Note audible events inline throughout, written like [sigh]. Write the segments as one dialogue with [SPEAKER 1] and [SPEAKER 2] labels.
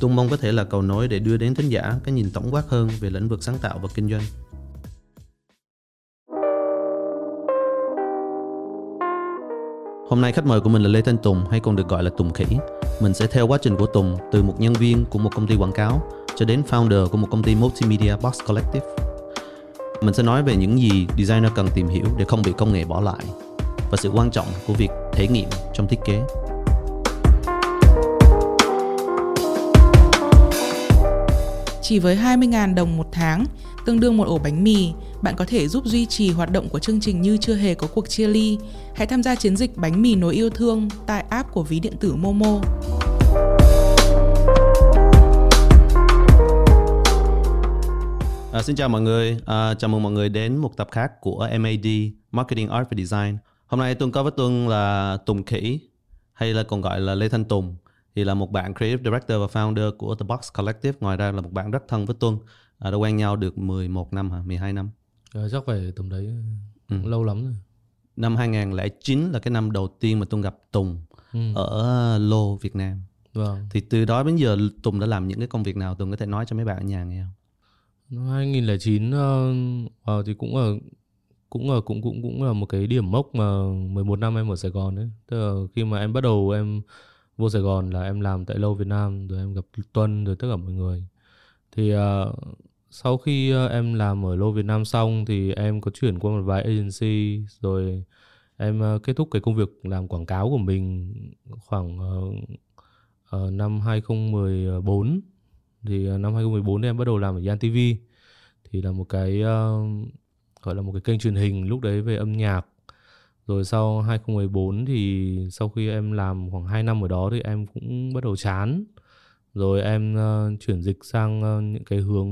[SPEAKER 1] Tôi mong có thể là cầu nối để đưa đến thính giả cái nhìn tổng quát hơn về lĩnh vực sáng tạo và kinh doanh. Hôm nay khách mời của mình là Lê Thanh Tùng, hay còn được gọi là Tùng Khỉ. Mình sẽ theo quá trình của Tùng từ một nhân viên của một công ty quảng cáo cho đến founder của một công ty multimedia Box Collective. Mình sẽ nói về những gì designer cần tìm hiểu để không bị công nghệ bỏ lại và sự quan trọng của việc thể nghiệm trong thiết kế.
[SPEAKER 2] Chỉ với 20.000 đồng một tháng, tương đương một ổ bánh mì, bạn có thể giúp duy trì hoạt động của chương trình như chưa hề có cuộc chia ly. Hãy tham gia chiến dịch bánh mì nối yêu thương tại app của ví điện tử Momo.
[SPEAKER 1] À, xin chào mọi người, à, chào mừng mọi người đến một tập khác của MAD Marketing Art và Design. Hôm nay tôi có với Tuân là Tùng Khỉ hay là còn gọi là Lê Thanh Tùng thì là một bạn creative director và founder của The Box Collective. Ngoài ra là một bạn rất thân với Tuân, à, đã quen nhau được 11 năm hả, 12 năm.
[SPEAKER 3] À, chắc phải tầm đấy
[SPEAKER 1] Ừ.
[SPEAKER 3] lâu lắm rồi.
[SPEAKER 1] Năm 2009 là cái năm đầu tiên mà Tuân gặp Tùng
[SPEAKER 3] Ừ.
[SPEAKER 1] ở Lô Việt Nam.
[SPEAKER 3] Vâng.
[SPEAKER 1] Thì từ đó đến giờ Tùng đã làm những cái công việc nào Tùng có thể nói cho mấy bạn ở nhà nghe không?
[SPEAKER 3] Năm 2009 ờ, ờ, thì cũng ở cũng ở cũng cũng cũng là một cái điểm mốc mà 11 năm em ở Sài Gòn đấy. Tức là khi mà em bắt đầu em vô Sài Gòn là em làm tại Lâu Việt Nam rồi em gặp Tuân rồi tất cả mọi người. Thì uh, sau khi uh, em làm ở Lâu Việt Nam xong thì em có chuyển qua một vài agency rồi em uh, kết thúc cái công việc làm quảng cáo của mình khoảng uh, uh, năm 2014 thì uh, năm 2014 thì em bắt đầu làm ở Yan TV thì là một cái uh, gọi là một cái kênh truyền hình lúc đấy về âm nhạc rồi sau 2014 thì sau khi em làm khoảng 2 năm ở đó thì em cũng bắt đầu chán. Rồi em ờ, chuyển dịch sang ờ, những cái hướng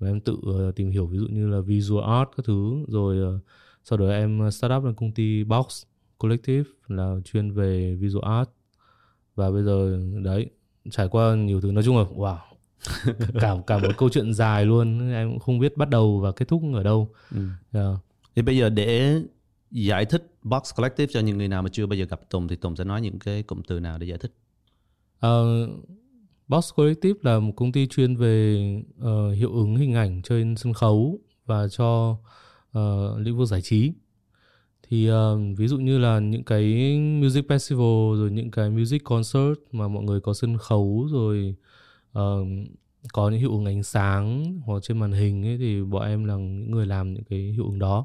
[SPEAKER 3] mà em tự ờ, tìm hiểu ví dụ như là visual art các thứ. Rồi ờ, sau đó em start up lên công ty Box Collective là chuyên về visual art. Và bây giờ đấy trải qua nhiều thứ. Nói chung là wow cả cả một câu chuyện dài luôn. Em cũng không biết bắt đầu và kết thúc ở đâu.
[SPEAKER 1] Ừ.
[SPEAKER 3] yeah.
[SPEAKER 1] Thì bây giờ để giải thích Box Collective cho những người nào mà chưa bao giờ gặp Tùng thì Tùng sẽ nói những cái cụm từ nào để giải thích?
[SPEAKER 3] Uh, Box Collective là một công ty chuyên về uh, hiệu ứng hình ảnh trên sân khấu và cho uh, lĩnh vực giải trí. Thì uh, ví dụ như là những cái music festival rồi những cái music concert mà mọi người có sân khấu rồi uh, có những hiệu ứng ánh sáng hoặc trên màn hình ấy thì bọn em là những người làm những cái hiệu ứng đó.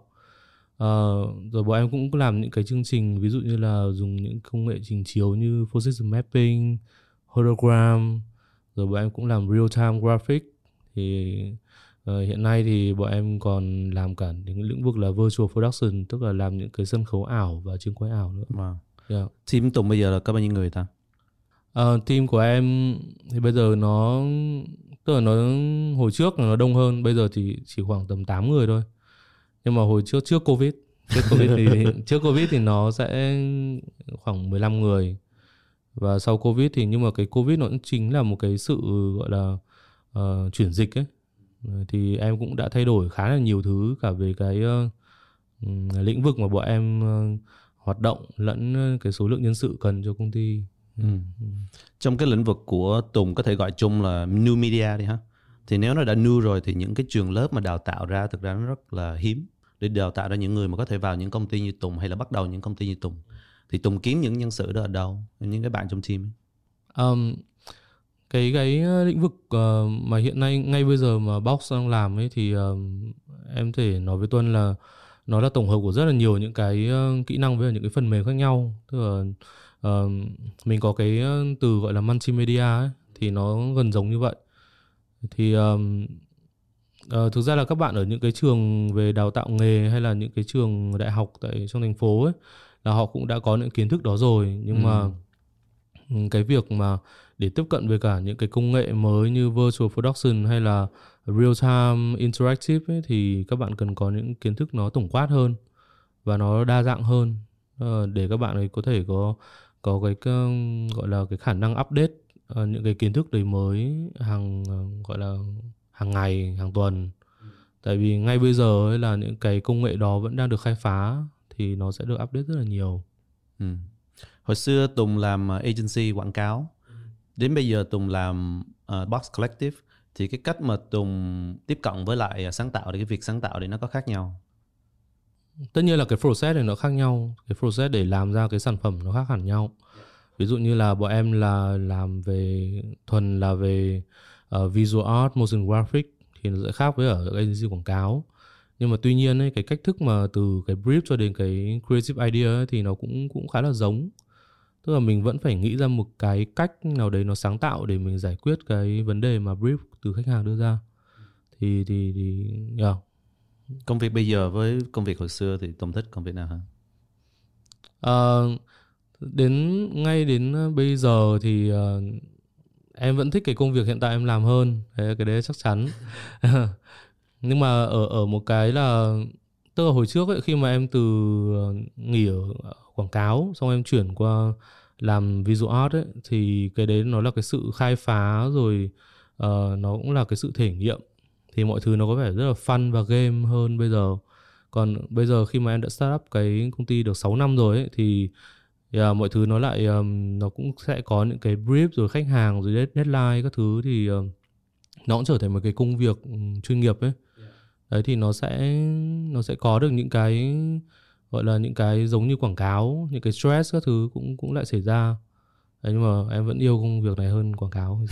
[SPEAKER 3] Ờ, rồi bọn em cũng làm những cái chương trình ví dụ như là dùng những công nghệ trình chiếu như position mapping, hologram rồi bọn em cũng làm real time graphic thì ờ, hiện nay thì bọn em còn làm cả những lĩnh vực là virtual production tức là làm những cái sân khấu ảo và trường quay ảo nữa.
[SPEAKER 1] Wow.
[SPEAKER 3] Yeah.
[SPEAKER 1] Team Tùng bây giờ là có bao nhiêu người ta?
[SPEAKER 3] Ờ, team của em thì bây giờ nó tức là nó hồi trước là nó đông hơn bây giờ thì chỉ khoảng tầm 8 người thôi nhưng mà hồi trước trước covid trước covid thì [laughs] trước covid thì nó sẽ khoảng 15 người và sau covid thì nhưng mà cái covid nó cũng chính là một cái sự gọi là ờ, chuyển dịch ấy thì em cũng đã thay đổi khá là nhiều thứ cả về cái ừm, lĩnh vực mà bọn em ờ, hoạt động lẫn cái số lượng nhân sự cần cho công ty
[SPEAKER 1] Ừ. Trong cái lĩnh vực của Tùng có thể gọi chung là new media đi ha. Thì nếu nó đã new rồi thì những cái trường lớp mà đào tạo ra thực ra nó rất là hiếm để đào tạo ra những người mà có thể vào những công ty như Tùng hay là bắt đầu những công ty như Tùng. Thì Tùng kiếm những nhân sự đó ở đâu? Những cái bạn trong team ấy.
[SPEAKER 3] Um, cái cái ờ, lĩnh vực uh, mà hiện nay ngay bây giờ mà Box đang làm ấy thì uh, em thể nói với Tuân là nó là tổng hợp của rất là nhiều những cái uh, kỹ năng với những cái phần mềm khác nhau tức là uh, mình có cái từ gọi là multimedia ấy, thì nó gần giống như vậy thì ờm, ờ, thực ra là các bạn ở những cái trường về đào tạo nghề hay là những cái trường đại học tại trong thành phố ấy là họ cũng đã có những kiến thức đó rồi nhưng mà
[SPEAKER 1] Ừ.
[SPEAKER 3] ừ, cái việc mà để tiếp cận với cả những cái công nghệ mới như virtual production hay là real time interactive ấy, thì các bạn cần có những kiến thức nó tổng quát hơn và nó đa dạng hơn ờ, để các bạn ấy có thể có có cái gọi là cái khả năng update uh, những cái kiến thức đấy mới hàng uh, gọi là hàng ngày hàng tuần. Tại vì ngay bây giờ ấy là những cái công nghệ đó vẫn đang được khai phá thì nó sẽ được update rất là nhiều.
[SPEAKER 1] Ừ. hồi xưa tùng làm agency quảng cáo. Đến bây giờ tùng làm uh, box collective. Thì cái cách mà tùng tiếp cận với lại sáng tạo thì cái việc sáng tạo thì nó có khác nhau?
[SPEAKER 3] Tất nhiên là cái process này nó khác nhau. Cái process để làm ra cái sản phẩm nó khác hẳn nhau. Ví dụ như là bọn em là làm về thuần là về uh, visual art motion graphic thì nó sẽ khác với ở agency quảng cáo. Nhưng mà tuy nhiên ấy, cái cách thức mà từ cái brief cho đến cái creative idea ấy, thì nó cũng cũng khá là giống. Tức là mình vẫn phải nghĩ ra một cái cách nào đấy nó sáng tạo để mình giải quyết cái vấn đề mà brief từ khách hàng đưa ra. Thì thì thì yeah.
[SPEAKER 1] công việc bây giờ với công việc hồi xưa thì Tùng thích công việc nào hơn
[SPEAKER 3] uh, đến ngay đến bây giờ thì uh, em vẫn thích cái công việc hiện tại em làm hơn. Đấy, cái đấy chắc chắn. [laughs] Nhưng mà ở ở một cái là tức là hồi trước ấy, khi mà em từ ờ, nghỉ ở quảng cáo xong em chuyển qua làm visual art ấy thì cái đấy nó là cái sự khai phá rồi uh, nó cũng là cái sự thể nghiệm. Thì mọi thứ nó có vẻ rất là fun và game hơn bây giờ. Còn bây giờ khi mà em đã start up cái công ty được 6 năm rồi ấy thì yeah, mọi thứ nó lại um, nó cũng sẽ có những cái brief rồi khách hàng rồi deadline các thứ thì um, nó cũng trở thành một cái công việc um, chuyên nghiệp ấy. Đấy thì nó sẽ nó sẽ có được những cái gọi là những cái giống như quảng cáo những cái stress các thứ cũng cũng lại xảy ra. Đấy, nhưng mà em vẫn yêu công việc này hơn quảng cáo.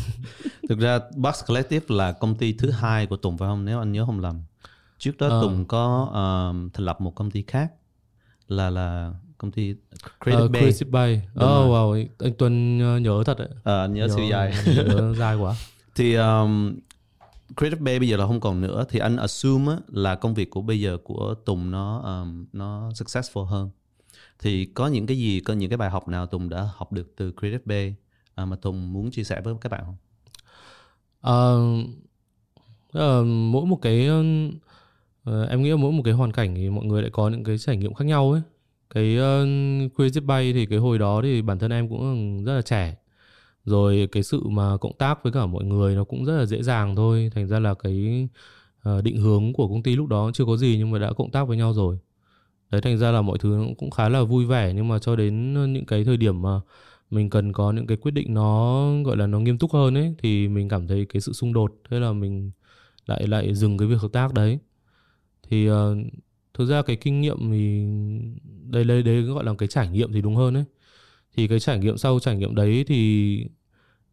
[SPEAKER 3] [laughs]
[SPEAKER 1] Thực ra Box Collective là công ty thứ hai của Tùng phải không? Nếu anh nhớ không lầm. Trước đó à. Tùng có uh, thành lập một công ty khác là là công ty
[SPEAKER 3] Creative uh, Bay. Creative Bay. Oh wow, anh Tuấn nhớ thật đấy.
[SPEAKER 1] À, nhớ, nhớ siêu dài.
[SPEAKER 3] nhớ dài quá. [laughs]
[SPEAKER 1] thì um, Creative Bay bây giờ là không còn nữa thì anh assume á, là công việc của bây giờ của Tùng nó um, nó successful hơn. Thì có những cái gì có những cái bài học nào Tùng đã học được từ Creative Bay à, mà Tùng muốn chia sẻ với các bạn không?
[SPEAKER 3] Uh, uh, mỗi một cái uh, em nghĩ mỗi một cái hoàn cảnh thì mọi người lại có những cái trải nghiệm khác nhau ấy cái uh, Creative Bay thì cái hồi đó thì bản thân em cũng rất là trẻ. Rồi cái sự mà cộng tác với cả mọi người nó cũng rất là dễ dàng thôi. Thành ra là cái uh, định hướng của công ty lúc đó chưa có gì nhưng mà đã cộng tác với nhau rồi. Đấy thành ra là mọi thứ cũng khá là vui vẻ. Nhưng mà cho đến những cái thời điểm mà mình cần có những cái quyết định nó gọi là nó nghiêm túc hơn ấy thì mình cảm thấy cái sự xung đột thế là mình lại lại dừng cái việc hợp tác đấy. Thì uh, thực ra cái kinh nghiệm thì đây đây đấy gọi là cái trải nghiệm thì đúng hơn đấy thì cái trải nghiệm sau trải nghiệm đấy thì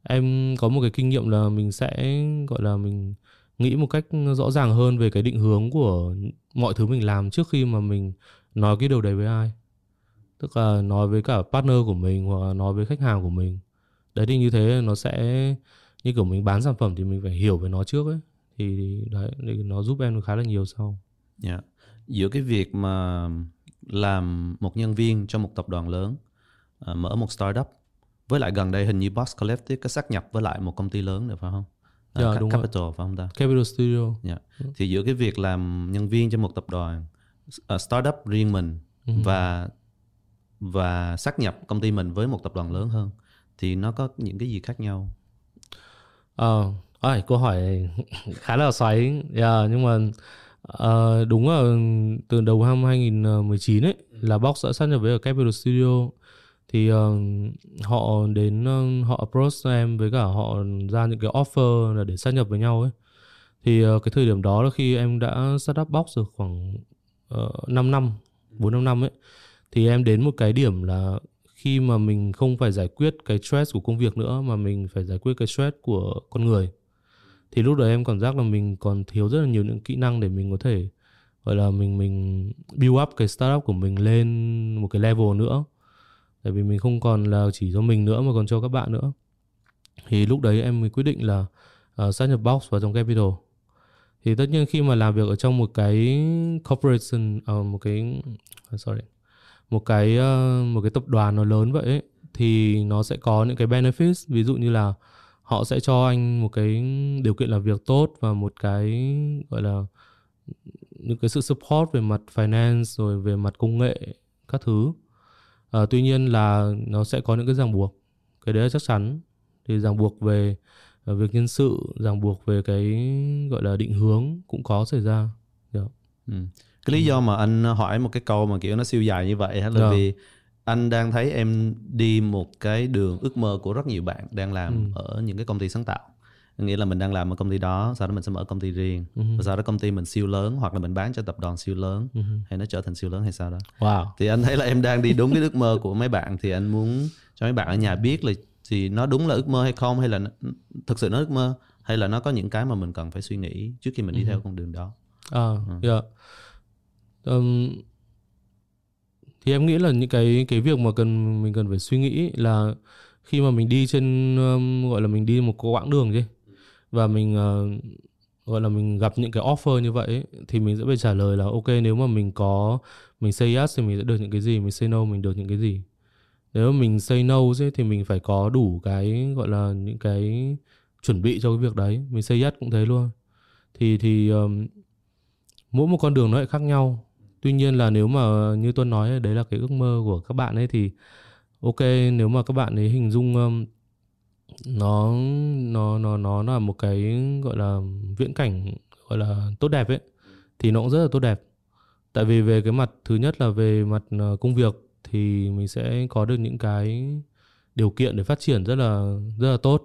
[SPEAKER 3] em có một cái kinh nghiệm là mình sẽ, gọi là mình nghĩ một cách rõ ràng hơn về cái định hướng của mọi thứ mình làm trước khi mà mình nói cái điều đấy với ai. Tức là nói với cả partner của mình hoặc là nói với khách hàng của mình. Đấy, thì như thế nó sẽ, như kiểu mình bán sản phẩm thì mình phải hiểu về nó trước ấy. Thì đấy, thì nó giúp em khá là nhiều sau.
[SPEAKER 1] Yeah. Dạ giữa cái việc mà làm một nhân viên cho một tập đoàn lớn uh, mở một startup với lại gần đây hình như Boss Collective có xác nhập với lại một công ty lớn nữa phải không?
[SPEAKER 3] Uh, dạ, đúng
[SPEAKER 1] Capital
[SPEAKER 3] rồi.
[SPEAKER 1] phải không ta?
[SPEAKER 3] Capital Studio. Yeah.
[SPEAKER 1] Dạ. Thì giữa cái việc làm nhân viên cho một tập đoàn uh, startup riêng mình uh và và xác nhập công ty mình với một tập đoàn lớn hơn thì nó có những cái gì khác nhau?
[SPEAKER 3] Ờ, à, câu hỏi [laughs] khá là xoáy, yeah, nhưng mà À, đúng là từ đầu năm 2019 ấy là Box đã sát nhập với Capital Studio. Thì uh, họ đến uh, họ approach em với cả họ ra những cái offer là để sát nhập với nhau ấy. Thì uh, cái thời điểm đó là khi em đã start up Box được khoảng uh, 5 năm 4 5 năm ấy thì em đến một cái điểm là khi mà mình không phải giải quyết cái stress của công việc nữa mà mình phải giải quyết cái stress của con người thì lúc đấy em cảm giác là mình còn thiếu rất là nhiều những kỹ năng để mình có thể gọi là mình mình build up cái startup của mình lên một cái level nữa. Tại vì mình không còn là chỉ cho mình nữa mà còn cho các bạn nữa. Thì lúc đấy em mới quyết định là uh, sát nhập box vào trong capital. Thì tất nhiên khi mà làm việc ở trong một cái corporation uh, một cái sorry một cái uh, một cái tập đoàn nó lớn vậy ấy, thì nó sẽ có những cái benefits. Ví dụ như là họ sẽ cho anh một cái điều kiện làm việc tốt và một cái gọi là những cái sự support về mặt finance rồi về mặt công nghệ các thứ à, tuy nhiên là nó sẽ có những cái ràng buộc cái đấy là chắc chắn thì ràng buộc về uh, việc nhân sự ràng buộc về cái gọi là định hướng cũng có xảy ra yeah.
[SPEAKER 1] ừ. cái lý do mà anh hỏi một cái câu mà kiểu nó siêu dài như vậy là yeah. vì anh đang thấy em đi một cái đường ước mơ của rất nhiều bạn đang làm ừ. ở những cái công ty sáng tạo nghĩa là mình đang làm ở công ty đó sau đó mình sẽ mở công ty riêng uh-huh. và sau đó công ty mình siêu lớn hoặc là mình bán cho tập đoàn siêu lớn uh-huh. hay nó trở thành siêu lớn hay sao đó
[SPEAKER 3] wow.
[SPEAKER 1] thì anh thấy là em đang đi đúng cái ước mơ của mấy bạn thì anh muốn cho mấy bạn ở nhà biết là thì nó đúng là ước mơ hay không hay là thực sự nó ước mơ hay là nó có những cái mà mình cần phải suy nghĩ trước khi mình đi uh-huh. theo con đường đó
[SPEAKER 3] à uh, yeah. um, thì em nghĩ là những cái cái việc mà cần mình cần phải suy nghĩ là khi mà mình đi trên um, gọi là mình đi một quãng đường chứ và mình uh, gọi là mình gặp những cái offer như vậy ấy, thì mình sẽ phải trả lời là ok nếu mà mình có mình say yes thì mình sẽ được những cái gì mình say no mình được những cái gì. Nếu mà mình say no chứ thì mình phải có đủ cái gọi là những cái chuẩn bị cho cái việc đấy mình say yes cũng thế luôn. Thì thì um, mỗi một con đường nó lại khác nhau tuy nhiên là nếu mà như tuân nói đấy là cái ước mơ của các bạn ấy thì ok nếu mà các bạn ấy hình dung um, nó nó nó nó là một cái gọi là viễn cảnh gọi là tốt đẹp ấy thì nó cũng rất là tốt đẹp. Tại vì về cái mặt thứ nhất là về mặt ờ, công việc thì mình sẽ có được những cái điều kiện để phát triển rất là rất là tốt.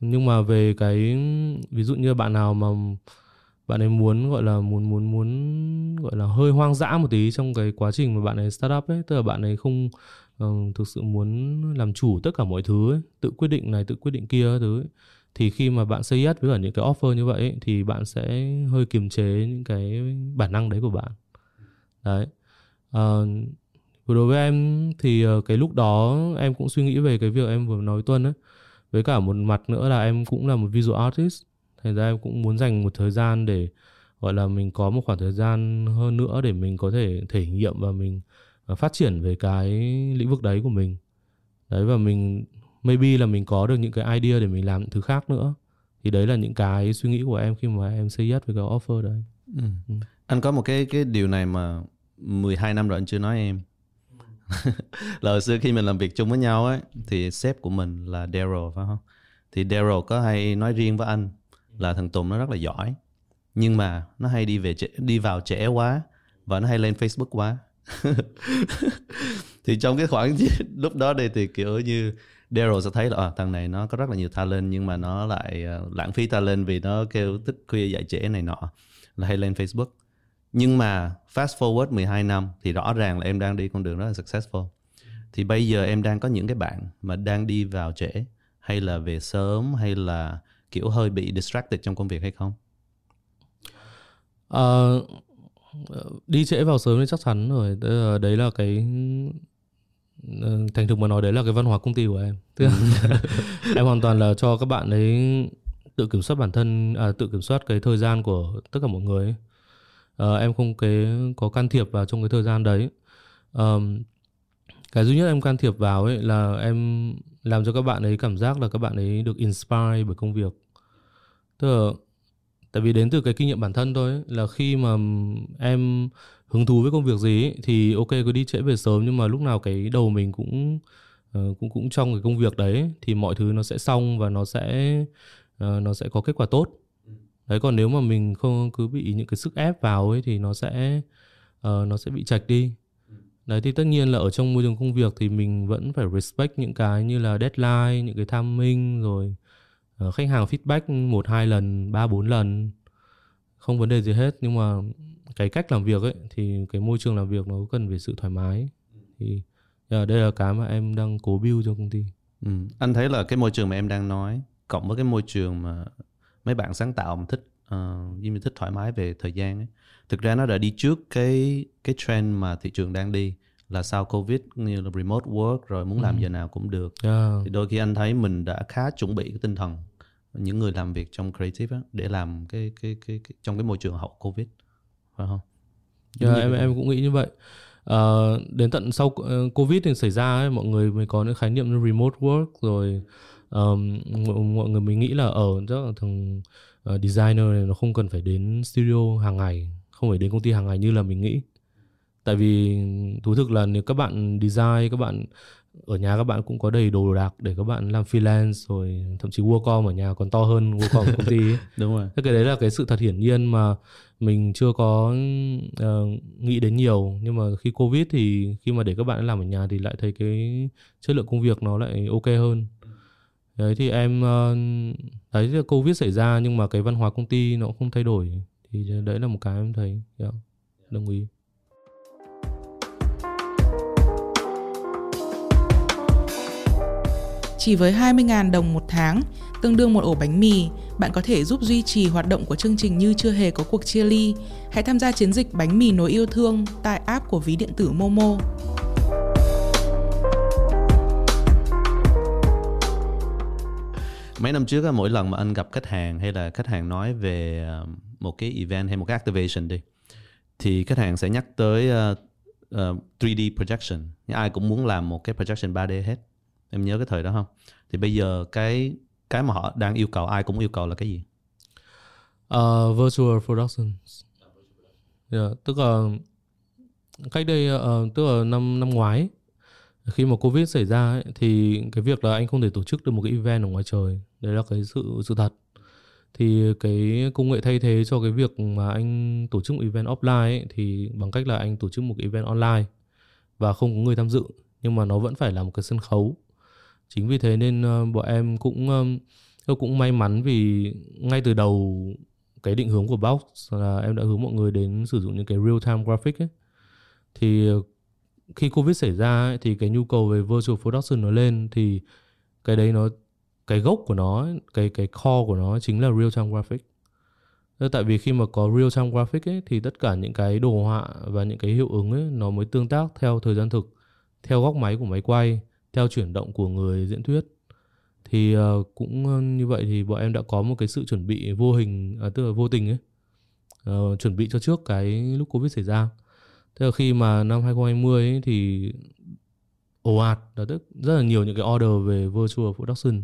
[SPEAKER 3] Nhưng mà về cái ví dụ như bạn nào mà bạn ấy muốn gọi là muốn muốn muốn gọi là hơi hoang dã một tí trong cái quá trình mà bạn ấy start up ấy. Tức là bạn ấy không uh, thực sự muốn làm chủ tất cả mọi thứ ấy, tự quyết định này tự quyết định kia thứ ấy. thì khi mà bạn say yes với cả những cái offer như vậy ấy, thì bạn sẽ hơi kiềm chế những cái bản năng đấy của bạn. Đấy. Uh, đối với em thì ờ, cái lúc đó em cũng suy nghĩ về cái việc em vừa nói tuân ấy. Với cả một mặt nữa là em cũng là một visual artist thành ra em cũng muốn dành một thời gian để gọi là mình có một khoảng thời gian hơn nữa để mình có thể thể nghiệm và mình uh, phát triển về cái lĩnh vực đấy của mình. Đấy và mình maybe là mình có được những cái idea để mình làm những thứ khác nữa. Thì đấy là những cái suy nghĩ của em khi mà em say yes với cái offer đấy.
[SPEAKER 1] Ừ. Ừ. anh có một cái cái điều này mà 12 năm rồi anh chưa nói em. [laughs] Là hồi xưa khi mình làm việc chung với nhau ấy thì sếp của mình là Daryl phải không? Thì Daryl có hay nói riêng với anh là thằng Tùng nó rất là giỏi. Nhưng mà nó hay đi về đi vào trễ quá và nó hay lên Facebook quá. [laughs] Thì trong cái khoảng [laughs] lúc đó đây thì kiểu như Daryl sẽ thấy là à, thằng này nó có rất là nhiều talent nhưng mà nó lại uh, lãng phí talent vì nó kêu thức khuya dậy trễ này nọ. Là hay lên Facebook. Nhưng mà fast forward 12 năm thì rõ ràng là em đang đi con đường rất là successful. Thì bây giờ em đang có những cái bạn mà đang đi vào trễ hay là về sớm hay là kiểu hơi bị distracted trong công việc hay không?
[SPEAKER 3] Uh, đi trễ vào sớm thì chắc chắn rồi đấy là cái ờ, thành thực mà nói đấy là cái văn hóa công ty của em Tức là [laughs] em hoàn toàn là cho các bạn ấy tự kiểm soát bản thân à, tự kiểm soát cái thời gian của tất cả mọi người ấy. À, em không cái có can thiệp vào trong cái thời gian đấy à, cái duy nhất em can thiệp vào ấy là em làm cho các bạn ấy cảm giác là các bạn ấy được inspire bởi công việc tức là tại vì đến từ cái kinh nghiệm bản thân thôi ấy, là khi mà em hứng thú với công việc gì ấy, thì ok cứ đi trễ về sớm nhưng mà lúc nào cái đầu mình cũng uh, cũng cũng trong cái công việc đấy thì mọi thứ nó sẽ xong và nó sẽ uh, nó sẽ có kết quả tốt. Đấy còn nếu mà mình không cứ bị những cái sức ép vào ấy thì nó sẽ uh, nó sẽ bị chạch đi. Đấy thì tất nhiên là ở trong môi trường công việc thì mình vẫn phải respect những cái như là deadline những cái timing rồi khách hàng feedback một hai lần ba bốn lần không vấn đề gì hết nhưng mà cái cách làm việc ấy thì cái môi trường làm việc nó cần phải sự thoải mái thì uh, đây là cái mà em đang cố build cho công ty
[SPEAKER 1] ừ. anh thấy là cái môi trường mà em đang nói cộng với cái môi trường mà mấy bạn sáng tạo mà thích uh, như thích thoải mái về thời gian ấy thực ra nó đã đi trước cái cái trend mà thị trường đang đi là sau covid như là remote work rồi muốn làm ừ. giờ nào cũng được yeah. thì đôi khi anh thấy mình đã khá chuẩn bị cái tinh thần những người làm việc trong creative á, để làm cái, cái cái cái trong cái môi trường hậu covid phải không?
[SPEAKER 3] Yeah, em em cũng nghĩ như vậy. Uh, đến tận sau uh, covid thì xảy ra ấy, mọi người mới có những khái niệm như remote work rồi um, mọi người mới nghĩ là ở chắc là thằng uh, designer này nó không cần phải đến studio hàng ngày không phải đến công ty hàng ngày như là mình nghĩ. Tại vì thú thực là nếu các bạn design các bạn ở nhà các bạn cũng có đầy đồ đạc để các bạn làm freelance rồi thậm chí work ở nhà còn to hơn ở công ty ấy. [laughs]
[SPEAKER 1] đúng rồi.
[SPEAKER 3] Thế cái đấy là cái sự thật hiển nhiên mà mình chưa có uh, nghĩ đến nhiều. Nhưng mà khi covid thì khi mà để các bạn làm ở nhà thì lại thấy cái chất lượng công việc nó lại ok hơn. Đấy thì em uh, đấy là covid xảy ra nhưng mà cái văn hóa công ty nó cũng không thay đổi. Thì đấy là một cái em thấy yeah, đồng ý
[SPEAKER 2] Chỉ với 20.000 đồng một tháng, tương đương một ổ bánh mì, bạn có thể giúp duy trì hoạt động của chương trình như chưa hề có cuộc chia ly. Hãy tham gia chiến dịch bánh mì nối yêu thương tại app của ví điện tử Momo.
[SPEAKER 1] mấy năm trước mỗi lần mà anh gặp khách hàng hay là khách hàng nói về ờ, một cái event hay một cái activation đi thì khách hàng sẽ nhắc tới ờ, ờ, 3D projection ai cũng muốn làm một cái projection 3D hết em nhớ cái thời đó không? Thì bây giờ cái cái mà họ đang yêu cầu ai cũng yêu cầu là cái gì?
[SPEAKER 3] Uh, virtual productions. Yeah, tức là cách đây uh, tức là năm năm ngoái khi mà covid xảy ra ấy, thì cái việc là anh không thể tổ chức được một cái event ở ngoài trời đấy là cái sự sự thật. Thì cái công nghệ thay thế cho cái việc mà anh tổ chức một event offline ấy, thì bằng cách là anh tổ chức một cái event online và không có người tham dự nhưng mà nó vẫn phải là một cái sân khấu chính vì thế nên ờ, bọn em cũng ờ, tôi cũng may mắn vì ngay từ đầu cái định hướng của Box là em đã hướng mọi người đến sử dụng những cái real time graphic ấy. Thì ờ, khi Covid xảy ra ấy, thì cái nhu cầu về virtual production nó lên thì cái đấy nó cái gốc của nó cái cái core của nó chính là real time graphic. Thế tại vì khi mà có real time graphic ấy thì tất cả những cái đồ họa và những cái hiệu ứng ấy nó mới tương tác theo thời gian thực, theo góc máy của máy quay, theo chuyển động của người diễn thuyết. Thì uh, cũng ờ, như vậy thì bọn em đã có một cái sự chuẩn bị vô hình à, tức là vô tình ấy uh, chuẩn bị cho trước cái lúc covid xảy ra. Thế là khi mà năm 2020 ấy, thì ồ ạt là tức rất là nhiều những cái order về virtual production.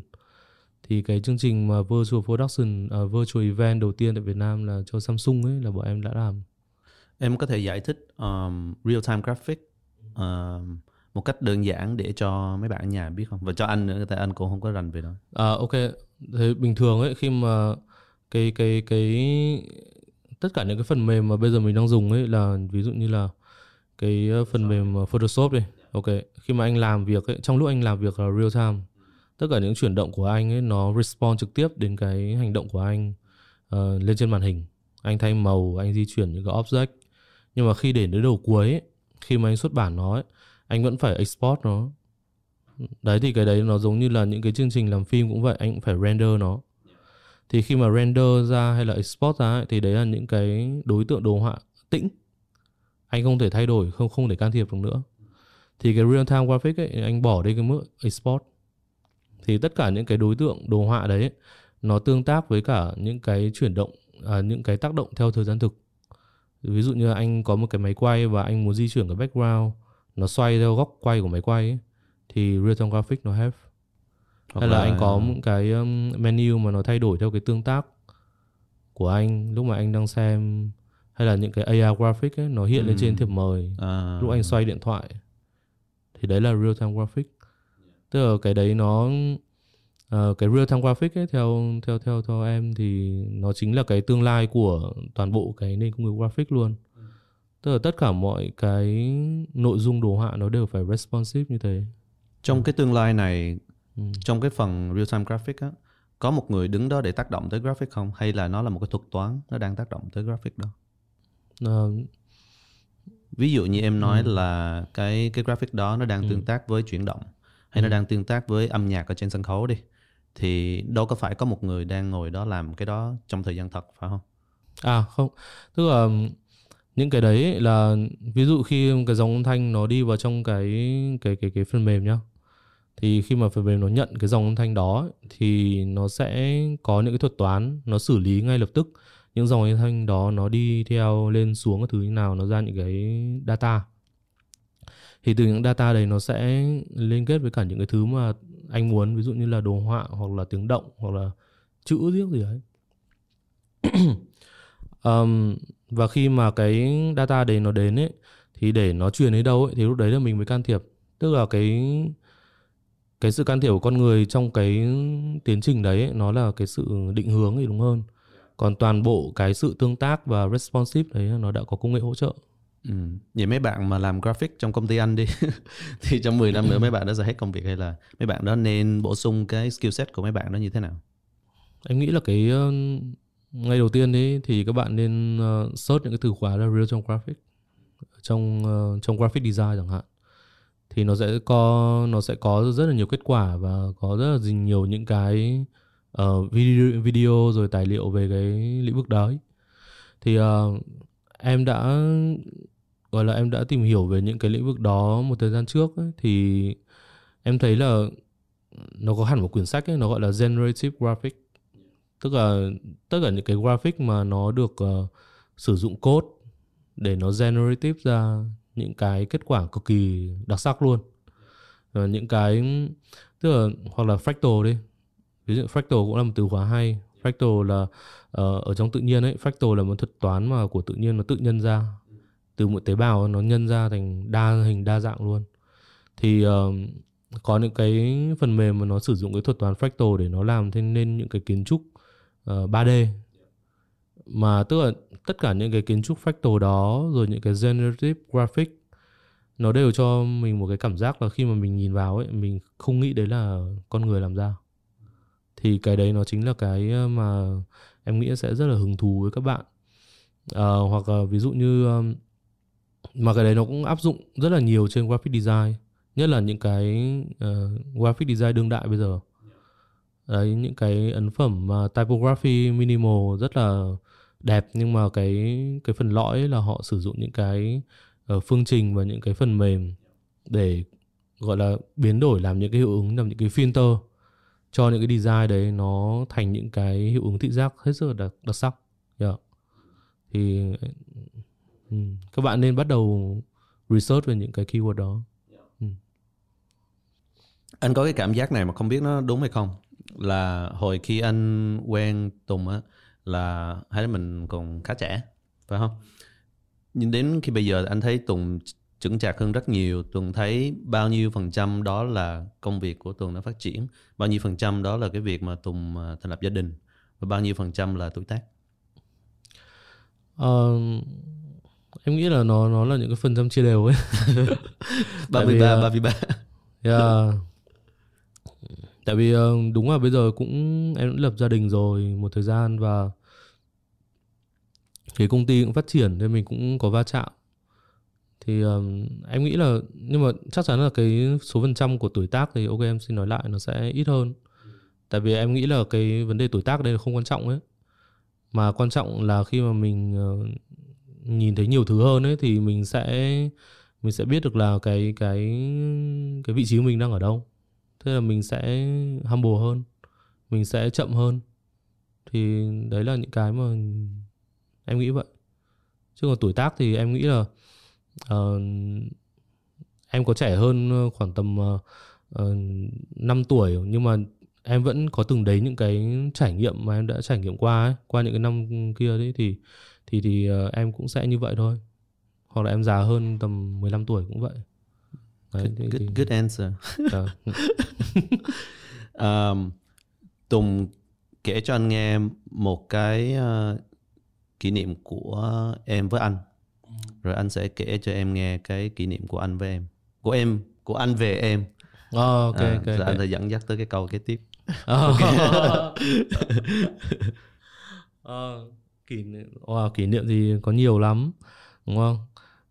[SPEAKER 3] Thì cái chương trình mà virtual production uh, virtual event đầu tiên tại Việt Nam là cho Samsung ấy là bọn em đã làm.
[SPEAKER 1] Em có thể giải thích um, real time graphic um, một cách đơn giản để cho mấy bạn ở nhà biết không và cho anh nữa tại anh cũng không có rành về đó
[SPEAKER 3] À ok, thế bình thường ấy khi mà cái cái cái tất cả những cái phần mềm mà bây giờ mình đang dùng ấy là ví dụ như là cái ờ, phần mềm ờ, Photoshop đi. Ok, khi mà anh làm việc ấy, trong lúc anh làm việc là real time, tất cả những chuyển động của anh ấy nó respond trực tiếp đến cái hành động của anh uh, lên trên màn hình. Anh thay màu, anh di chuyển những cái object. Nhưng mà khi để đến đầu cuối ấy, khi mà anh xuất bản nó ấy, anh vẫn phải export nó. Đấy thì cái đấy nó giống như là những cái chương trình làm phim cũng vậy anh cũng phải render nó. Thì khi mà render ra hay là export ra ấy, thì đấy là những cái đối tượng đồ họa tĩnh. Anh không thể thay đổi không không thể can thiệp được nữa. Thì cái real time graphic ấy anh bỏ đi cái mức export. Thì tất cả những cái đối tượng đồ họa đấy nó tương tác với cả những cái chuyển động à, những cái tác động theo thời gian thực. Ví dụ như anh có một cái máy quay và anh muốn di chuyển cái background nó xoay theo góc quay của máy quay ấy, thì real time graphic nó have.
[SPEAKER 1] Hoặc
[SPEAKER 3] hay là, anh có một cái um, menu mà nó thay đổi theo cái tương tác của anh lúc mà anh đang xem hay là những cái AR graphic ấy nó hiện lên trên thiệp mời
[SPEAKER 1] à,
[SPEAKER 3] lúc anh xoay điện thoại. Thì đấy là real time graphic tức là cái đấy nó ờ, cái real time graphic ấy theo theo theo theo em thì nó chính là cái tương lai của toàn bộ cái nền công nghiệp graphic luôn tức là tất cả mọi cái nội dung đồ họa nó đều phải responsive như thế.
[SPEAKER 1] Trong cái tương lai này
[SPEAKER 3] Ừ.
[SPEAKER 1] trong cái phần real time graphic á có một người đứng đó để tác động tới graphic không? Hay là nó là một cái thuật toán nó đang tác động tới graphic đó?
[SPEAKER 3] Ờ,
[SPEAKER 1] ví dụ như em nói là cái cái graphic đó nó đang tương tác với chuyển động hay nó đang tương tác với âm nhạc ở trên sân khấu đi thì đâu có phải có một người đang ngồi đó làm cái đó trong thời gian thật phải không?
[SPEAKER 3] À không, tức là những cái đấy là ví dụ khi cái dòng âm thanh nó đi vào trong cái cái cái cái phần mềm nhá. Thì khi mà phần mềm nó nhận cái dòng âm thanh đó thì nó sẽ có những cái thuật toán nó xử lý ngay lập tức những dòng âm thanh đó nó đi theo lên xuống các thứ như nào nó ra những cái data. thì từ những data đấy nó sẽ liên kết với cả những cái thứ mà anh muốn ví dụ như là đồ họa hoặc là tiếng động hoặc là chữ viết gì đấy [clears throat] um, và khi mà cái data đấy nó đến ấy thì để nó truyền đến đâu ấy thì lúc đấy là mình mới can thiệp tức là cái cái sự can thiệp của con người trong cái tiến trình đấy ấy, nó là cái sự định hướng thì đúng hơn còn toàn bộ cái sự tương tác và responsive đấy nó đã có công nghệ hỗ trợ
[SPEAKER 1] Ừ. Vậy mấy bạn mà làm graphic trong công ty anh đi [laughs] thì trong 10 năm nữa mấy bạn đó sẽ hết công việc hay là mấy bạn đó nên bổ sung cái skill set của mấy bạn đó như thế nào?
[SPEAKER 3] em nghĩ là cái ngay đầu tiên đấy thì các bạn nên uh, search những cái từ khóa là real ờ, trong graphic trong uh, trong graphic design chẳng hạn. Thì nó sẽ có nó sẽ có rất là nhiều kết quả và có rất là nhiều những cái uh, video video rồi tài liệu về cái lĩnh vực đấy. Thì uh, em đã gọi là em đã tìm hiểu về những cái lĩnh vực đó một thời gian trước ấy, thì em thấy là nó có hẳn một quyển sách ấy, nó gọi là generative graphic tức là tất cả những cái graphic mà nó được uh, sử dụng code để nó generative ra những cái kết quả cực kỳ đặc sắc luôn. Và những cái tức là hoặc là fractal đi. Ví dụ fractal cũng là một từ khóa hay. Fractal là uh, ở trong tự nhiên ấy fractal là một thuật toán mà của tự nhiên nó tự nhân ra. Từ một tế bào nó nhân ra thành đa hình đa dạng luôn. Thì uh, có những cái phần mềm mà nó sử dụng cái thuật toán fractal để nó làm thêm nên những cái kiến trúc Ờ, uh, 3D mà tức là tất cả những cái kiến trúc fractal đó rồi những cái generative graphic nó đều cho mình một cái cảm giác là khi mà mình nhìn vào ấy mình không nghĩ đấy là con người làm ra. Thì cái đấy nó chính là cái ờ, mà em nghĩ sẽ rất là hứng thú với các bạn. À, hoặc là ví dụ như mà cái đấy nó cũng áp dụng rất là nhiều trên graphic design. Nhất là những cái uh, graphic design đương đại bây giờ đấy những cái ấn phẩm mà typography minimal rất là đẹp nhưng mà cái cái phần lõi là họ sử dụng những cái uh, phương trình và những cái phần mềm để gọi là biến đổi làm những cái hiệu ứng làm những cái filter cho những cái design đấy nó thành những cái hiệu ứng thị giác hết sức là đặc, đặc sắc yeah. thì um, các bạn nên bắt đầu research về những cái keyword đó um.
[SPEAKER 1] Anh có cái cảm giác này mà không biết nó đúng hay không là hồi khi anh quen Tùng á là hai đứa mình còn khá trẻ phải không? Nhưng đến khi bây giờ anh thấy Tùng chững chạc hơn rất nhiều Tùng thấy bao nhiêu phần trăm đó là công việc của Tùng nó phát triển bao nhiêu phần trăm đó là cái việc mà Tùng à, thành lập gia đình và bao nhiêu phần trăm là tuổi tác
[SPEAKER 3] uh, em nghĩ là nó nó là những cái phần trăm chia đều ấy
[SPEAKER 1] 33
[SPEAKER 3] uh,
[SPEAKER 1] 33
[SPEAKER 3] yeah tại vì ờ, đúng là bây giờ cũng em cũng lập gia đình rồi một thời gian và cái công ty cũng phát triển nên mình cũng có va chạm. Thì um, em nghĩ là nhưng mà chắc chắn là cái số phần trăm của tuổi tác thì ok em xin nói lại nó sẽ ít hơn. Tại vì em nghĩ là cái vấn đề tuổi tác đây là không quan trọng ấy. Mà quan trọng là khi mà mình uh, nhìn thấy nhiều thứ hơn ấy thì mình sẽ mình sẽ biết được là cái cái cái vị trí của mình đang ở đâu thế là mình sẽ humble hơn mình sẽ chậm hơn. Thì đấy là những cái mà em nghĩ vậy. Chứ còn tuổi tác thì em nghĩ là uh, em có trẻ hơn khoảng tầm uh, uh, 5 tuổi nhưng mà em vẫn có từng đấy những cái trải nghiệm mà em đã trải nghiệm qua ấy, qua những cái năm kia đấy thì thì thì uh, em cũng sẽ như vậy thôi. Hoặc là em già hơn tầm 15 tuổi cũng vậy
[SPEAKER 1] đấy, good, good, answer. [laughs] [laughs] Um, Tùng kể cho anh nghe một cái uh, kỷ niệm của em với anh. Rồi anh sẽ kể cho em nghe cái kỷ niệm của anh với em. Của em của anh về em.
[SPEAKER 3] Oh, ok
[SPEAKER 1] à,
[SPEAKER 3] ok,
[SPEAKER 1] rồi
[SPEAKER 3] okay.
[SPEAKER 1] anh sẽ dẫn dắt tới cái câu kế tiếp. [laughs]
[SPEAKER 3] Oh. uh, kỷ niệm wow, kỷ niệm thì có nhiều lắm đúng không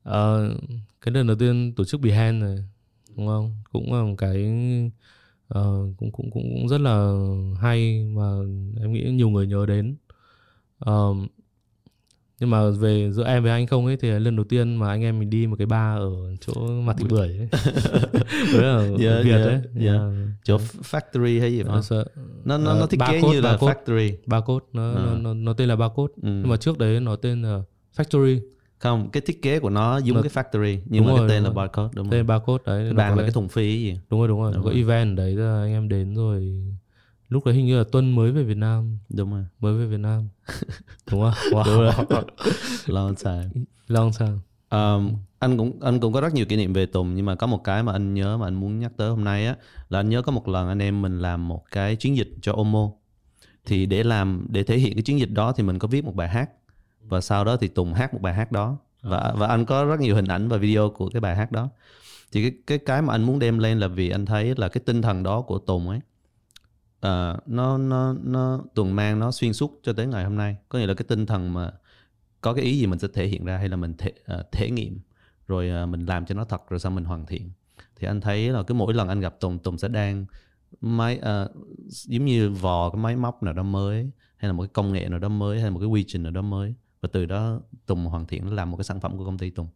[SPEAKER 3] uh, cái lần đầu tiên tổ chức Behance này đúng không cũng là một cái uh, cũng cũng cũng cũng rất là hay mà em nghĩ nhiều người nhớ đến uh, nhưng mà về giữa em với anh không ấy thì lần đầu tiên mà anh em mình đi một cái bar ở chỗ mặt thị bưởi ấy đấy là
[SPEAKER 1] yeah,
[SPEAKER 3] Việt
[SPEAKER 1] yeah,
[SPEAKER 3] đấy
[SPEAKER 1] yeah.
[SPEAKER 3] yeah.
[SPEAKER 1] chỗ factory hay gì phải không? nó nó, nó thiết kế như là factory
[SPEAKER 3] barcode nó,
[SPEAKER 1] À.
[SPEAKER 3] nó, nó nó tên là barcode
[SPEAKER 1] Ừ.
[SPEAKER 3] nhưng mà trước đấy nó tên là factory
[SPEAKER 1] không cái thiết kế của nó giống
[SPEAKER 3] Nó-
[SPEAKER 1] cái factory nhưng
[SPEAKER 3] Đúng
[SPEAKER 1] mà
[SPEAKER 3] rồi,
[SPEAKER 1] cái tên
[SPEAKER 3] đúng
[SPEAKER 1] là
[SPEAKER 3] rồi.
[SPEAKER 1] barcode đúng
[SPEAKER 3] tên
[SPEAKER 1] không
[SPEAKER 3] barcode đấy
[SPEAKER 1] cái bàn là
[SPEAKER 3] cái-
[SPEAKER 1] thùng phi gì?
[SPEAKER 3] Đúng rồi đúng rồi
[SPEAKER 1] Đúng
[SPEAKER 3] có
[SPEAKER 1] rồi.
[SPEAKER 3] event đấy là anh em đến rồi. Lúc đấy hình như là tuân mới về Việt Nam.
[SPEAKER 1] Đúng rồi.
[SPEAKER 3] Mới về Việt Nam. Đúng không? [laughs] Wow.
[SPEAKER 1] long time.
[SPEAKER 3] Long time.
[SPEAKER 1] Um, anh cũng anh cũng có rất nhiều kỷ niệm về Tùng nhưng mà có một cái mà anh nhớ mà anh muốn nhắc tới hôm nay á là anh nhớ có một lần anh em mình làm một cái chiến dịch cho Omo. Thì để làm để thể hiện cái chiến dịch đó thì mình có viết một bài hát và sau đó thì Tùng hát một bài hát đó. Và và anh có rất nhiều hình ảnh và video của cái bài hát đó. Thì cái cái cái mà anh muốn đem lên là vì anh thấy là cái tinh thần đó của Tùng ấy ờ, nó nó nó Tùng mang nó xuyên suốt cho tới ngày hôm nay. Có nghĩa là cái tinh thần mà có cái ý gì mình sẽ thể hiện ra hay là mình thể, ờ, thể nghiệm rồi ờ, mình làm cho nó thật rồi sau mình hoàn thiện. Thì anh thấy là cứ mỗi lần anh gặp Tùng Tùng sẽ đang máy ờ, giống như vò cái máy móc nào đó mới hay là một cái công nghệ nào đó mới hay là một cái quy trình nào đó mới và từ đó Tùng hoàn thiện, làm một cái sản phẩm của công ty Tùng.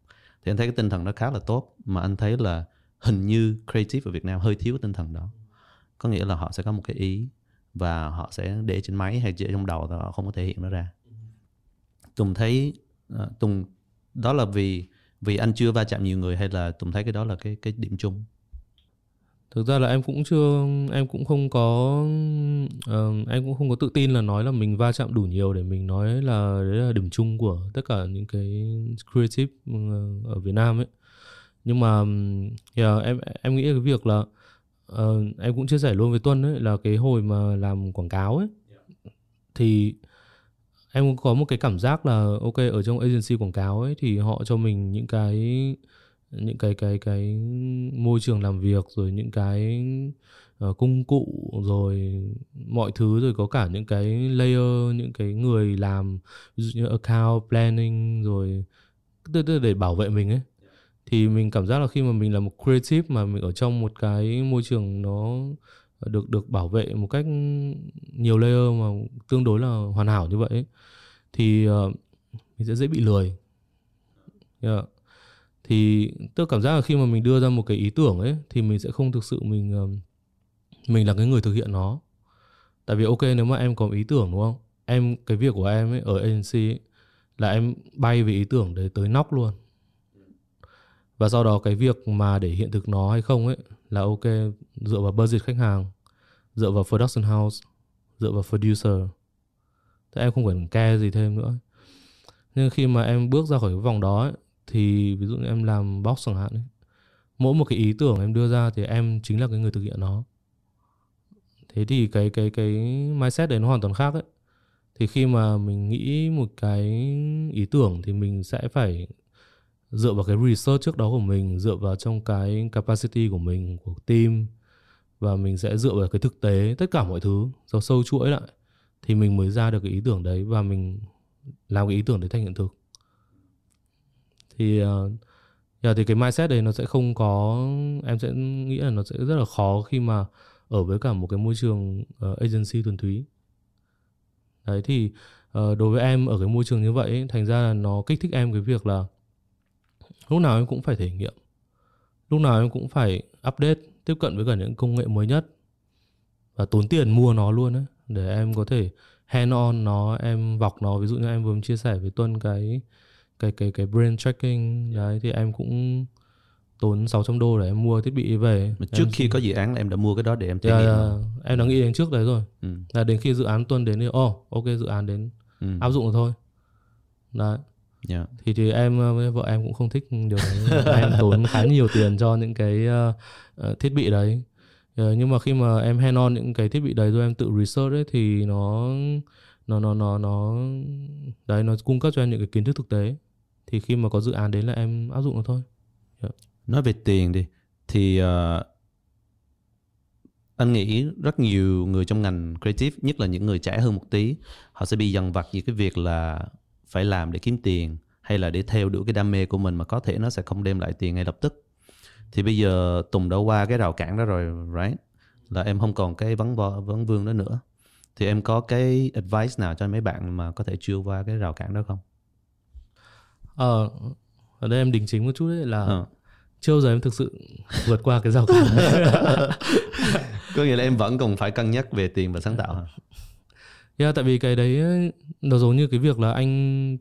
[SPEAKER 1] Thì anh thấy cái tinh thần đó khá là tốt, mà anh thấy là hình như creative ở Việt Nam hơi thiếu cái tinh thần đó. Có nghĩa là họ sẽ có một cái ý và họ sẽ để trên máy hay để trong đầu và họ không có thể hiện nó ra. Tùng thấy ờ, Tùng, đó là vì vì anh chưa va chạm nhiều người hay là Tùng thấy cái đó là cái cái điểm chung?
[SPEAKER 3] Thực ra là em cũng chưa em cũng không có uh, em cũng không có tự tin là nói là mình va chạm đủ nhiều để mình nói là đấy là điểm chung của tất cả những cái creative ờ, ở Việt Nam ấy. Nhưng mà yeah, em em nghĩ cái việc là uh, em cũng chia sẻ luôn với Tuân ấy là cái hồi mà làm quảng cáo ấy thì em cũng có một cái cảm giác là ok ở trong agency quảng cáo ấy thì họ cho mình những cái những cái cái cái môi trường làm việc rồi những cái uh, công cụ rồi mọi thứ rồi có cả những cái layer những cái người làm ví dụ như account planning rồi tức là để bảo vệ mình ấy thì mình cảm giác là khi mà mình là một creative mà mình ở trong một cái môi trường nó được được bảo vệ một cách nhiều layer mà tương đối là hoàn hảo như vậy ấy, thì uh, mình sẽ dễ bị lười yeah thì tôi cảm giác là khi mà mình đưa ra một cái ý tưởng ấy thì mình sẽ không thực sự mình ờ, mình là cái người thực hiện nó. Tại vì ok nếu mà em có ý tưởng đúng không? Em cái việc của em ấy ở agency ấy, là em bay về ý tưởng để tới nóc luôn. Và sau đó cái việc mà để hiện thực nó hay không ấy là ok dựa vào budget khách hàng dựa vào production house dựa vào producer. Thế em không cần care gì thêm nữa. Nhưng khi mà em bước ra khỏi cái vòng đó ấy, thì ví dụ như em làm box chẳng hạn ấy, mỗi một cái ý tưởng em đưa ra thì em chính là cái người thực hiện nó. Thế thì cái cái cái mindset đấy nó hoàn toàn khác ấy. Thì khi mà mình nghĩ một cái ý tưởng thì mình sẽ phải dựa vào cái research trước đó của mình dựa vào trong cái capacity của mình của team và mình sẽ dựa vào cái thực tế tất cả mọi thứ do sâu chuỗi lại thì mình mới ra được cái ý tưởng đấy và mình làm cái ý tưởng đấy thành hiện thực thì ờ, uh, yeah, thì cái mindset đấy nó sẽ không có em sẽ nghĩ là nó sẽ rất là khó khi mà ở với cả một cái môi trường uh, agency thuần túy. Đấy thì uh, đối với em ở cái môi trường như vậy ấy, thành ra là nó kích thích em cái việc là lúc nào em cũng phải thể nghiệm. Lúc nào em cũng phải update tiếp cận với cả những công nghệ mới nhất và tốn tiền mua nó luôn ấy để em có thể hand on nó em vọc nó. Ví dụ như em vừa chia sẻ với Tuân cái cái cái cái brain tracking đấy thì em cũng tốn 600 đô để em mua thiết bị về.
[SPEAKER 1] Mà trước
[SPEAKER 3] em,
[SPEAKER 1] khi có dự án là em đã mua cái đó để em trải
[SPEAKER 3] yeah,
[SPEAKER 1] nghiệm
[SPEAKER 3] yeah, em đã nghĩ đến trước đấy rồi.
[SPEAKER 1] Ừ.
[SPEAKER 3] là đến khi dự án Tuân đến thì oh ok dự án đến
[SPEAKER 1] Ừ.
[SPEAKER 3] áp dụng rồi thôi. Đấy.
[SPEAKER 1] Yeah.
[SPEAKER 3] thì thì em ờ, với vợ em cũng không thích điều đấy. [laughs] Em tốn khá nhiều tiền cho những cái ờ, thiết bị đấy. Ờ, nhưng mà khi mà em hand on những cái thiết bị đấy rồi em tự research ấy thì nó nó nó nó nó đấy nó cung cấp cho em những cái kiến thức thực tế thì khi mà có dự án đến là em áp dụng nó thôi. Dạ.
[SPEAKER 1] Nói về tiền đi thì uh, anh nghĩ rất nhiều người trong ngành creative nhất là những người trẻ hơn một tí họ sẽ bị dằn vặt về cái việc là phải làm để kiếm tiền hay là để theo đuổi cái đam mê của mình mà có thể nó sẽ không đem lại tiền ngay lập tức. Thì bây giờ Tùng đã qua cái rào cản đó rồi right? Là em không còn cái vấn vấn vương đó nữa. Thì em có cái advice nào cho mấy bạn mà có thể chưa qua cái rào cản đó không?
[SPEAKER 3] Ờ ở đây em đính chính một chút đấy là
[SPEAKER 1] Ờ.
[SPEAKER 3] chưa giờ em thực sự vượt qua cái rào cản [laughs]
[SPEAKER 1] Có nghĩa là em vẫn còn phải cân nhắc về tiền và sáng tạo hả?
[SPEAKER 3] Yeah, tại vì cái đấy ấy, nó giống như cái việc là anh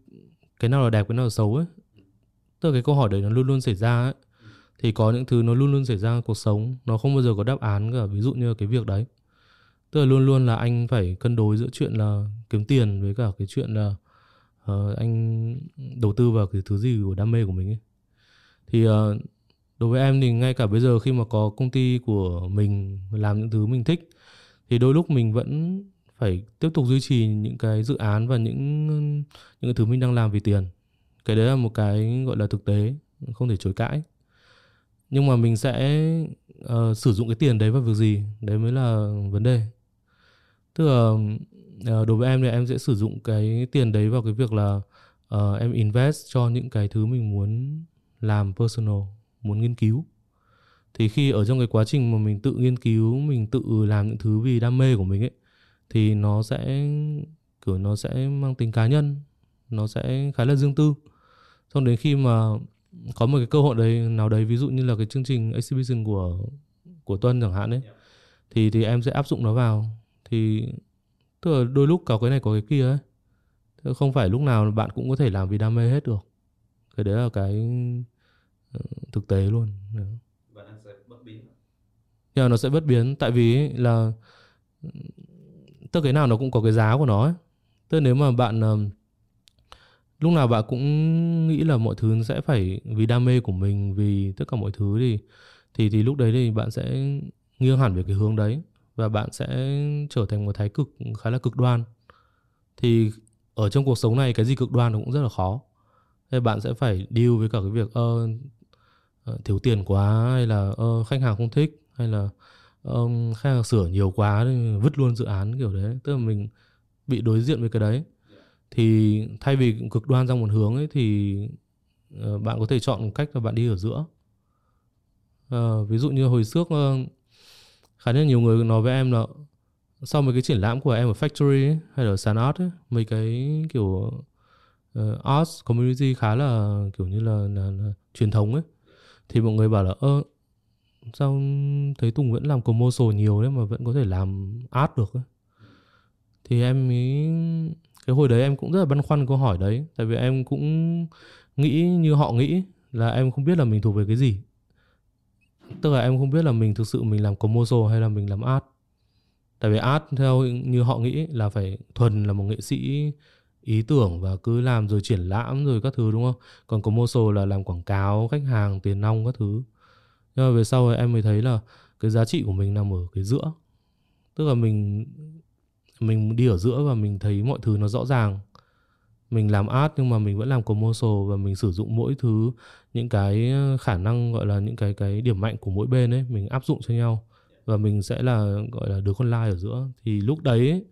[SPEAKER 3] cái nào là đẹp cái nào là xấu ấy tức là cái câu hỏi đấy nó luôn luôn xảy ra ấy thì có những thứ nó luôn luôn xảy ra trong cuộc sống nó không bao giờ có đáp án cả ví dụ như cái việc đấy tức là luôn luôn là anh phải cân đối giữa chuyện là kiếm tiền với cả cái chuyện là uh, anh đầu tư vào cái thứ gì của đam mê của mình ấy? Thì uh, đối với em thì ngay cả bây giờ khi mà có công ty của mình làm những thứ mình thích thì đôi lúc mình vẫn phải tiếp tục duy trì những cái dự án và những những cái thứ mình đang làm vì tiền. Cái đấy là một cái gọi là thực tế không thể chối cãi. Nhưng mà mình sẽ uh, sử dụng cái tiền đấy vào việc gì? Đấy mới là vấn đề. Tức là đối với em thì em sẽ sử dụng cái tiền đấy vào cái việc là uh, em invest cho những cái thứ mình muốn làm personal muốn nghiên cứu. Thì khi ở trong cái quá trình mà mình tự nghiên cứu mình tự làm những thứ vì đam mê của mình ấy thì nó sẽ kiểu nó sẽ mang tính cá nhân nó sẽ khá là riêng tư. Xong đến khi mà có một cái cơ hội đấy nào đấy ví dụ như là cái chương trình exhibition của của tuân chẳng hạn ấy thì thì em sẽ áp dụng nó vào. Thì tức là đôi lúc có cái này có cái kia ấy. Thế không phải lúc nào bạn cũng có thể làm vì đam mê hết được. Cái đấy là cái ờ, thực tế luôn.
[SPEAKER 1] Và nó sẽ bất biến.
[SPEAKER 3] Nhưng mà nó sẽ bất biến. Tại vì là tức cái nào nó cũng có cái giá của nó ấy. tức nếu mà bạn ờ, lúc nào bạn cũng nghĩ là mọi thứ sẽ phải vì đam mê của mình vì tất cả mọi thứ thì thì thì lúc đấy thì bạn sẽ nghiêng hẳn về cái hướng đấy và bạn sẽ trở thành một thái cực khá là cực đoan. Thì ở trong cuộc sống này cái gì cực đoan nó cũng rất là khó. Thế bạn sẽ phải deal với cả cái việc ơ uh, thiếu tiền quá hay là uh, khách hàng không thích hay là um, khách hàng sửa nhiều quá vứt luôn dự án kiểu đấy. Tức là mình bị đối diện với cái đấy. Thì thay vì cực đoan ra một hướng ấy thì uh, bạn có thể chọn cách là bạn đi ở giữa. Uh, ví dụ như hồi trước uh, khá là nhiều người nói với em là sau mấy cái triển lãm của em ở factory ấy, hay là sàn art ấy, mấy cái kiểu ờ, uh, art community khá là kiểu như là, là, là truyền thống ấy. Thì mọi người bảo là ơ sao thấy Tùng vẫn làm commercial nhiều đấy mà vẫn có thể làm art được ấy. thì em ý cái hồi đấy em cũng rất là băn khoăn câu hỏi đấy. Tại vì em cũng nghĩ như họ nghĩ là em không biết là mình thuộc về cái gì tức là em không biết là mình thực sự mình làm commercial hay là mình làm art. Tại vì art theo như họ nghĩ là phải thuần là một nghệ sĩ ý tưởng và cứ làm rồi triển lãm rồi các thứ, đúng không? Còn commercial là làm quảng cáo, khách hàng, tiền nong các thứ. Nhưng mà về sau thì em mới thấy là cái giá trị của mình nằm ở cái giữa. Tức là mình mình đi ở giữa và mình thấy mọi thứ nó rõ ràng mình làm art nhưng mà mình vẫn làm commercial và mình sử dụng mỗi thứ những cái khả năng gọi là những cái cái điểm mạnh của mỗi bên ấy mình áp dụng cho nhau. Và mình sẽ là gọi là đứa con lai ở giữa. Thì lúc đấy ấy,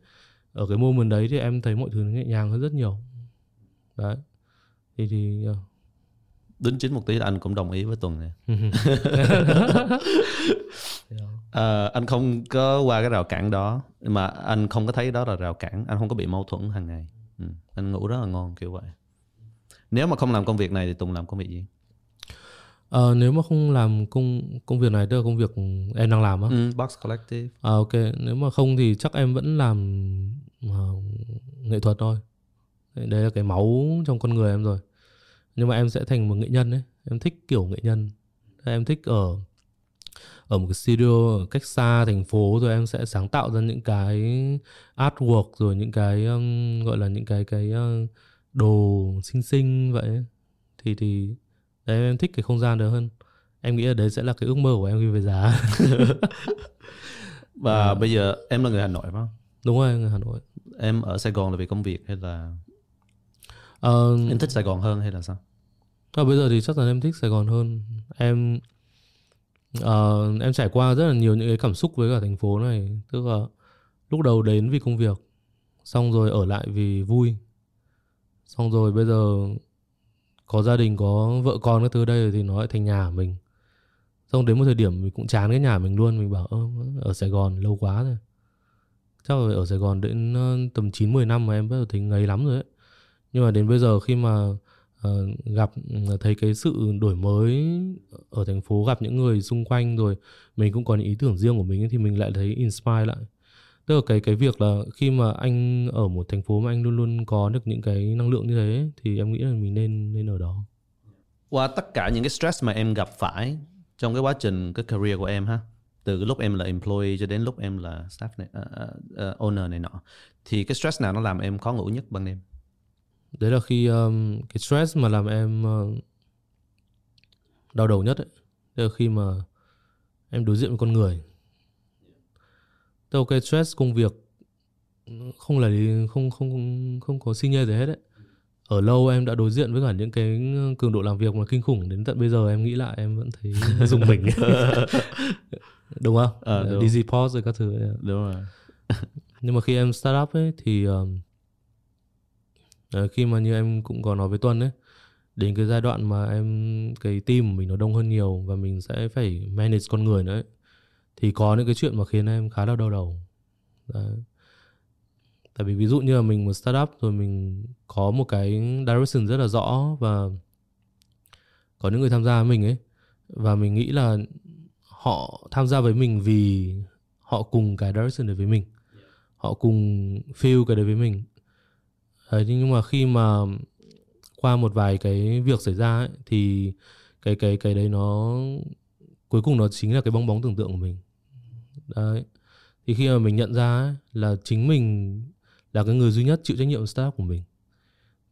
[SPEAKER 3] ở cái moment đấy thì em thấy mọi thứ nó nhẹ nhàng hơn rất nhiều. Đấy. Thì thì uh,
[SPEAKER 1] đính chính một tí là anh cũng đồng ý với tuần này à, [laughs] anh không có qua cái rào cản đó mà anh không có thấy đó là rào cản anh không có bị mâu thuẫn hàng ngày ừ. anh ngủ rất là ngon kiểu vậy. Nếu mà không làm công việc này thì tùng làm công việc gì?
[SPEAKER 3] Uh, nếu mà không làm công công việc này tức là công việc em đang làm á.
[SPEAKER 1] Ừ, box collective.
[SPEAKER 3] À ok. Nếu mà không thì chắc em vẫn làm uh, nghệ thuật thôi. Đấy là cái máu trong con người em rồi. Nhưng mà em sẽ thành một nghệ nhân ấy. Em thích kiểu nghệ nhân. Em thích ở ở một cái studio ở cách xa thành phố rồi em sẽ sáng tạo ra những cái artwork rồi những cái um, gọi là những cái cái uh, đồ xinh xinh vậy. Thì thì đấy em thích cái không gian đó hơn. Em nghĩ là đấy sẽ là cái ước mơ của em khi về già. [laughs]
[SPEAKER 1] Và à. bây giờ em là người hà nội phải không?
[SPEAKER 3] Đúng rồi người hà nội.
[SPEAKER 1] Em ở sài gòn là vì công việc hay là uh, em thích sài gòn hơn hay là sao?
[SPEAKER 3] À, bây giờ thì chắc là em thích sài gòn hơn. Em uh, em trải qua rất là nhiều những cái cảm xúc với cả thành phố này. Tức là lúc đầu đến vì công việc xong rồi ở lại vì vui. Xong rồi bây giờ có gia đình có vợ con các thứ đây thì nó lại thành nhà mình. Xong đến một thời điểm mình cũng chán cái nhà mình luôn mình bảo ơ ở Sài Gòn lâu quá rồi. Chắc là ở Sài Gòn đến ờ, tầm 9 10 năm mà em bắt đầu thấy ngấy lắm rồi ấy. Nhưng mà đến bây giờ khi mà uh, gặp ừ, thấy cái sự đổi mới ở thành phố gặp những người xung quanh rồi mình cũng có những ý tưởng riêng của mình thì mình lại thấy inspire lại. Tức là cái cái việc là khi mà anh ở một thành phố mà anh luôn luôn có được những cái năng lượng như thế thì em nghĩ là mình nên nên ở đó.
[SPEAKER 1] Qua tất cả những cái stress mà em gặp phải trong cái quá trình cái career của em ha từ cái lúc em là employee cho đến lúc em là staff này, uh, uh, owner này nọ thì cái stress nào nó làm em khó ngủ nhất ban đêm?
[SPEAKER 3] Đấy là khi um, cái stress mà làm em uh, đau đầu nhất ấy. Đấy là khi mà em đối diện với con người. Tức cái stress công việc không là không không không có sinh nhê gì hết đấy ở lâu em đã đối diện với cả những cái cường độ làm việc mà kinh khủng đến tận bây giờ em nghĩ lại em vẫn thấy [laughs] dùng mình. [laughs] Đúng không?
[SPEAKER 1] Ờ, đúng.
[SPEAKER 3] Dizzy pause rồi các thứ
[SPEAKER 1] đúng rồi.
[SPEAKER 3] Nhưng mà khi em start up ấy thì um, ờ, khi mà như em cũng có nói với Tuân ấy đến cái giai đoạn mà em cái team của mình nó đông hơn nhiều và mình sẽ phải manage con người nữa ấy, thì có những cái chuyện mà khiến em khá là đau đầu. Đấy. tại vì ví dụ như là mình một startup rồi mình có một cái direction rất là rõ và có những người tham gia với mình ấy và mình nghĩ là họ tham gia với mình vì họ cùng cái direction đấy với mình. Họ cùng feel cái đấy với mình đấy, nhưng mà khi mà qua một vài cái việc xảy ra ấy, thì cái cái cái đấy nó cuối cùng nó chính là cái bong bóng tưởng tượng của mình. Đấy. Thì khi mà mình nhận ra ấy, là chính mình là cái người duy nhất chịu trách nhiệm startup của mình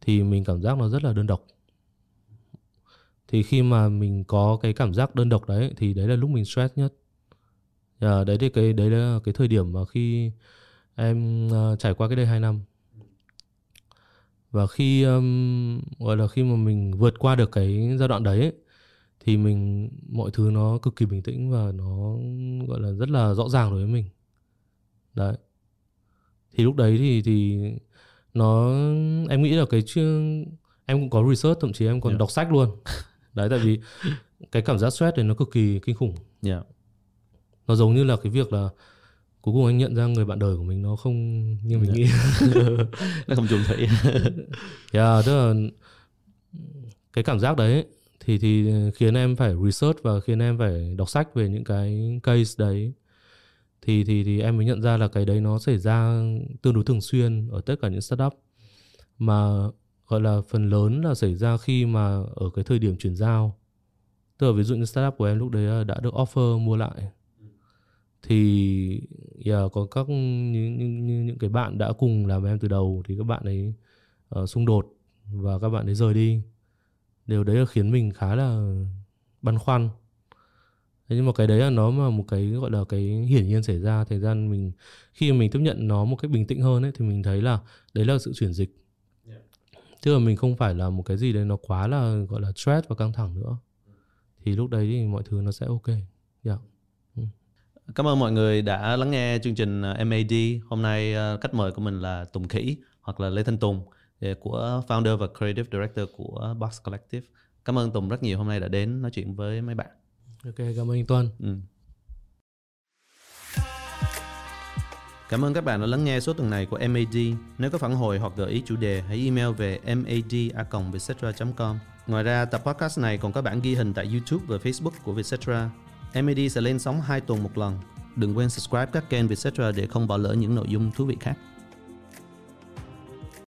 [SPEAKER 3] thì mình cảm giác nó rất là đơn độc. Thì khi mà mình có cái cảm giác đơn độc đấy thì đấy là lúc mình stress nhất. À, đấy thì cái đấy là cái thời điểm mà khi em uh, trải qua cái đây 2 năm và khi um, gọi là khi mà mình vượt qua được cái giai đoạn đấy ấy, thì mình mọi thứ nó cực kỳ bình tĩnh và nó gọi là rất là rõ ràng đối với mình đấy thì lúc đấy thì thì nó em nghĩ là cái chương em cũng có research thậm chí em còn
[SPEAKER 1] Yeah.
[SPEAKER 3] đọc sách luôn đấy tại vì [laughs] cái cảm giác stress này nó cực kỳ kinh khủng
[SPEAKER 1] yeah.
[SPEAKER 3] nó giống như là cái việc là cuối cùng anh nhận ra người bạn đời của mình nó không như mình nghĩ.
[SPEAKER 1] Nó không trùng thủy
[SPEAKER 3] yeah, tức là cái cảm giác đấy thì thì khiến em phải research và khiến em phải đọc sách về những cái case đấy. Thì thì thì em mới nhận ra là cái đấy nó xảy ra tương đối thường xuyên ở tất cả những startup. Mà gọi là phần lớn là xảy ra khi mà ở cái thời điểm chuyển giao. Tức là ví dụ như startup của em lúc đấy đã được offer mua lại thì yeah, có các những, những, những, cái bạn đã cùng làm với em từ đầu thì các bạn ấy uh, xung đột và các bạn ấy rời đi. Điều đấy là khiến mình khá là băn khoăn. Thế nhưng mà cái đấy là nó mà một cái gọi là cái hiển nhiên xảy ra thời gian mình khi mà mình tiếp nhận nó một cách bình tĩnh hơn ấy thì mình thấy là đấy là sự chuyển dịch. Chứ là mình không phải là một cái gì đấy nó quá là gọi là stress và căng thẳng nữa. Thì lúc đấy thì mọi thứ nó sẽ ok. Yeah.
[SPEAKER 1] Cảm ơn mọi người đã lắng nghe chương trình ờ, MAD. Hôm nay ờ, khách mời của mình là Tùng Khỉ hoặc là Lê Thanh Tùng ờ, của founder và creative director của Box Collective. Cảm ơn Tùng rất nhiều hôm nay đã đến nói chuyện với mấy bạn.
[SPEAKER 3] ok cảm ơn anh Tuân
[SPEAKER 1] Ừ. Cảm ơn các bạn đã lắng nghe số tuần này của MAD. Nếu có phản hồi hoặc gợi ý chủ đề, hãy email về mad.vietcetera.com. Ngoài ra, tập podcast này còn có bản ghi hình tại YouTube và Facebook của Vietcetera. MED sẽ lên sóng 2 tuần một lần. Đừng quên subscribe các kênh Vietcetera để không bỏ lỡ những nội dung thú vị khác.